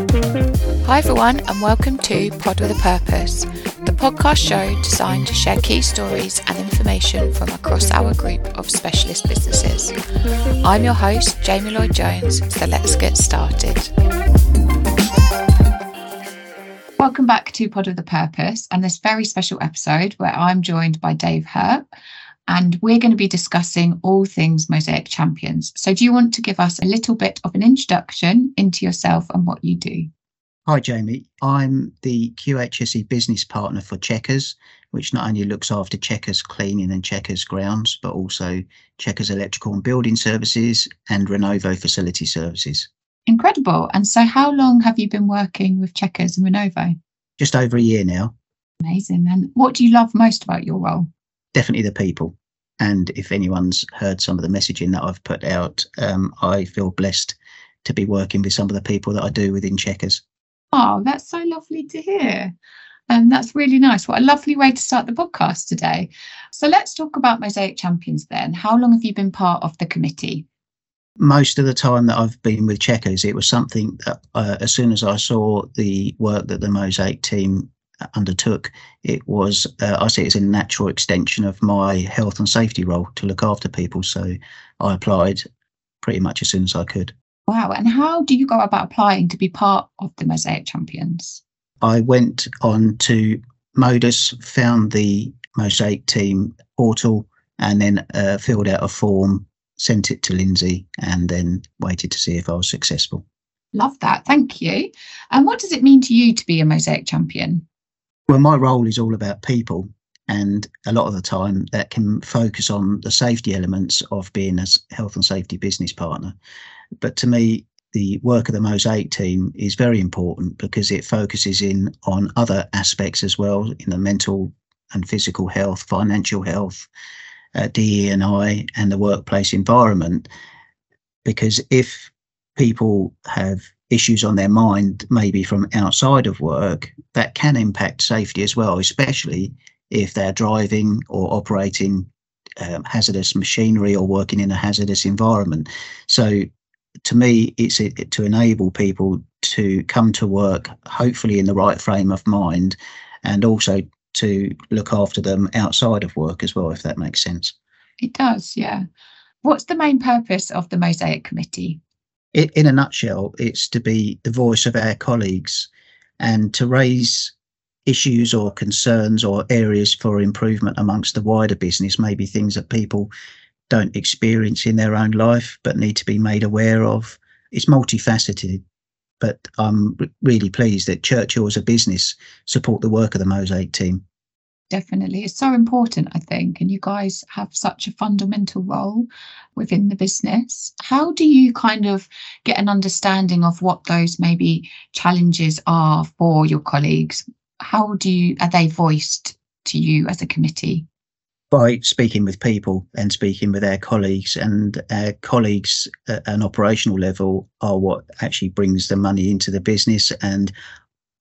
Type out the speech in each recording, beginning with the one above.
Hi, everyone, and welcome to Pod with a Purpose, the podcast show designed to share key stories and information from across our group of specialist businesses. I'm your host, Jamie Lloyd Jones, so let's get started. Welcome back to Pod with a Purpose and this very special episode where I'm joined by Dave Herpe and we're going to be discussing all things Mosaic Champions. So, do you want to give us a little bit of an introduction into yourself and what you do? Hi, Jamie. I'm the QHSE business partner for Chequers, which not only looks after Chequers cleaning and Chequers grounds, but also Chequers electrical and building services and Renovo facility services. Incredible. And so, how long have you been working with Chequers and Renovo? Just over a year now. Amazing. And what do you love most about your role? Definitely the people. And if anyone's heard some of the messaging that I've put out, um, I feel blessed to be working with some of the people that I do within Chequers. Oh, that's so lovely to hear. And um, that's really nice. What a lovely way to start the podcast today. So let's talk about Mosaic Champions then. How long have you been part of the committee? Most of the time that I've been with Chequers, it was something that uh, as soon as I saw the work that the Mosaic team undertook, it was, uh, I see it as a natural extension of my health and safety role to look after people. So I applied pretty much as soon as I could. Wow. And how do you go about applying to be part of the Mosaic Champions? I went on to Modus, found the Mosaic team portal, and then uh, filled out a form, sent it to Lindsay, and then waited to see if I was successful. Love that. Thank you. And what does it mean to you to be a Mosaic champion? Well, my role is all about people. And a lot of the time, that can focus on the safety elements of being a health and safety business partner. But to me, the work of the Mosaic team is very important because it focuses in on other aspects as well in the mental and physical health, financial health, uh, DE&I, and the workplace environment. Because if people have issues on their mind, maybe from outside of work, that can impact safety as well, especially if they're driving or operating um, hazardous machinery or working in a hazardous environment. So, to me, it's it, to enable people to come to work, hopefully in the right frame of mind, and also to look after them outside of work as well, if that makes sense. It does, yeah. What's the main purpose of the Mosaic Committee? In a nutshell, it's to be the voice of our colleagues and to raise issues or concerns or areas for improvement amongst the wider business, maybe things that people don't experience in their own life but need to be made aware of. It's multifaceted, but I'm really pleased that Churchill as a business support the work of the Mosaic team definitely. It's so important, I think. And you guys have such a fundamental role within the business. How do you kind of get an understanding of what those maybe challenges are for your colleagues? How do you are they voiced to you as a committee? by speaking with people and speaking with our colleagues and colleagues at an operational level are what actually brings the money into the business and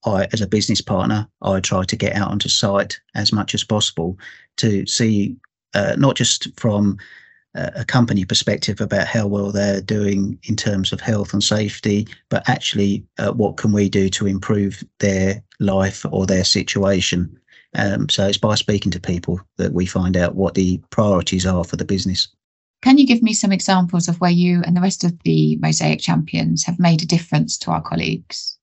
I, as a business partner, I try to get out onto site as much as possible to see uh, not just from a company perspective about how well they're doing in terms of health and safety, but actually uh, what can we do to improve their life or their situation. Um, so it's by speaking to people that we find out what the priorities are for the business. Can you give me some examples of where you and the rest of the Mosaic champions have made a difference to our colleagues?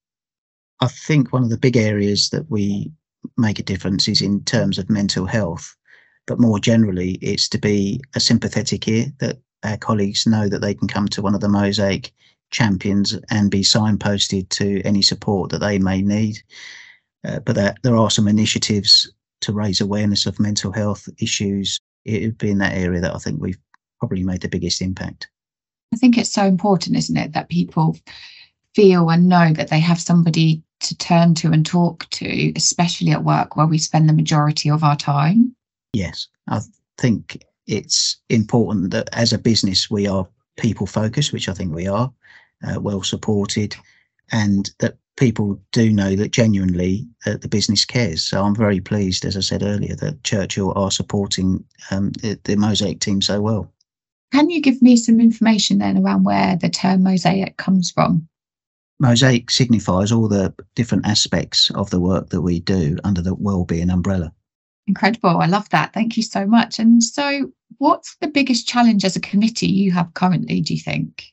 I think one of the big areas that we make a difference is in terms of mental health. But more generally, it's to be a sympathetic ear that our colleagues know that they can come to one of the Mosaic champions and be signposted to any support that they may need. Uh, but that there are some initiatives to raise awareness of mental health issues. It would be in that area that I think we've probably made the biggest impact. I think it's so important, isn't it, that people feel and know that they have somebody to turn to and talk to, especially at work where we spend the majority of our time? Yes, I think it's important that as a business we are people focused, which I think we are, uh, well supported, and that people do know that genuinely uh, the business cares. So I'm very pleased, as I said earlier, that Churchill are supporting um, the, the Mosaic team so well. Can you give me some information then around where the term mosaic comes from? Mosaic signifies all the different aspects of the work that we do under the wellbeing umbrella. Incredible. I love that. Thank you so much. And so, what's the biggest challenge as a committee you have currently, do you think?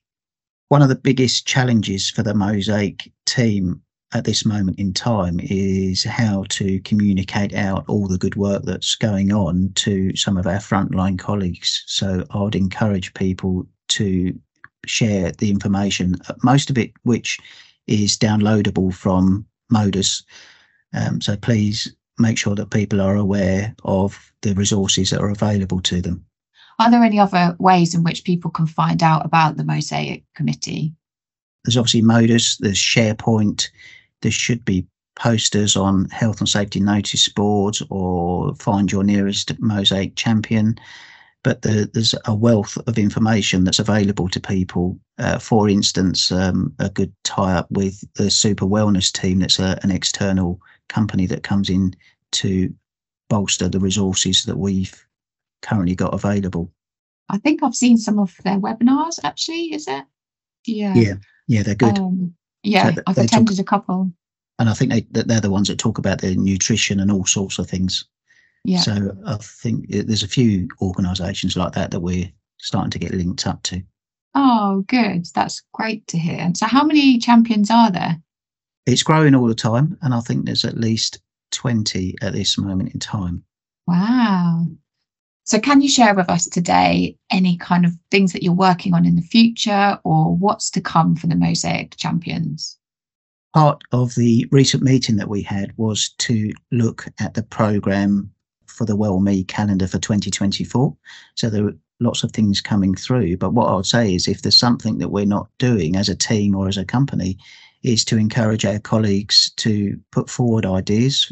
One of the biggest challenges for the Mosaic team at this moment in time is how to communicate out all the good work that's going on to some of our frontline colleagues. So I would encourage people to share the information, most of it which is downloadable from Modus. Um, so please make sure that people are aware of the resources that are available to them. Are there any other ways in which people can find out about the Mosaic Committee? There's obviously Modus, there's SharePoint, there should be posters on health and safety notice boards or find your nearest Mosaic champion. But the, there's a wealth of information that's available to people. Uh, for instance, um, a good tie up with the Super Wellness team, that's a, an external company that comes in to bolster the resources that we've currently got available. I think I've seen some of their webinars actually, is it? Yeah. Yeah, yeah, they're good. Um, yeah, so I've attended talk, a couple. And I think they, they're the ones that talk about the nutrition and all sorts of things. Yeah. So I think there's a few organisations like that that we're starting to get linked up to. Oh, good. That's great to hear. And so, how many champions are there? It's growing all the time, and I think there's at least 20 at this moment in time. Wow. So, can you share with us today any kind of things that you're working on in the future or what's to come for the Mosaic Champions? Part of the recent meeting that we had was to look at the programme for the Well Me calendar for 2024. So, there are lots of things coming through. But what I would say is if there's something that we're not doing as a team or as a company, is to encourage our colleagues to put forward ideas,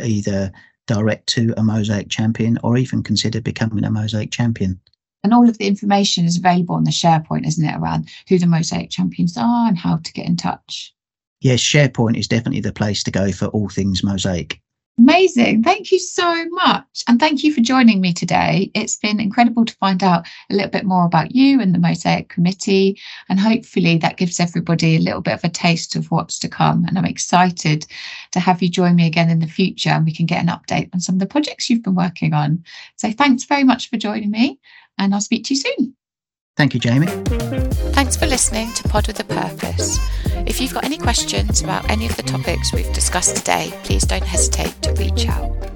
either direct to a Mosaic champion or even consider becoming a Mosaic champion. And all of the information is available on the SharePoint, isn't it, around who the Mosaic champions are and how to get in touch? Yes, SharePoint is definitely the place to go for all things Mosaic. Amazing. Thank you so much. And thank you for joining me today. It's been incredible to find out a little bit more about you and the Mosaic Committee. And hopefully that gives everybody a little bit of a taste of what's to come. And I'm excited to have you join me again in the future and we can get an update on some of the projects you've been working on. So thanks very much for joining me and I'll speak to you soon. Thank you, Jamie. Thanks for listening to Pod with a Purpose. If you've got any questions about any of the topics we've discussed today, please don't hesitate to reach out.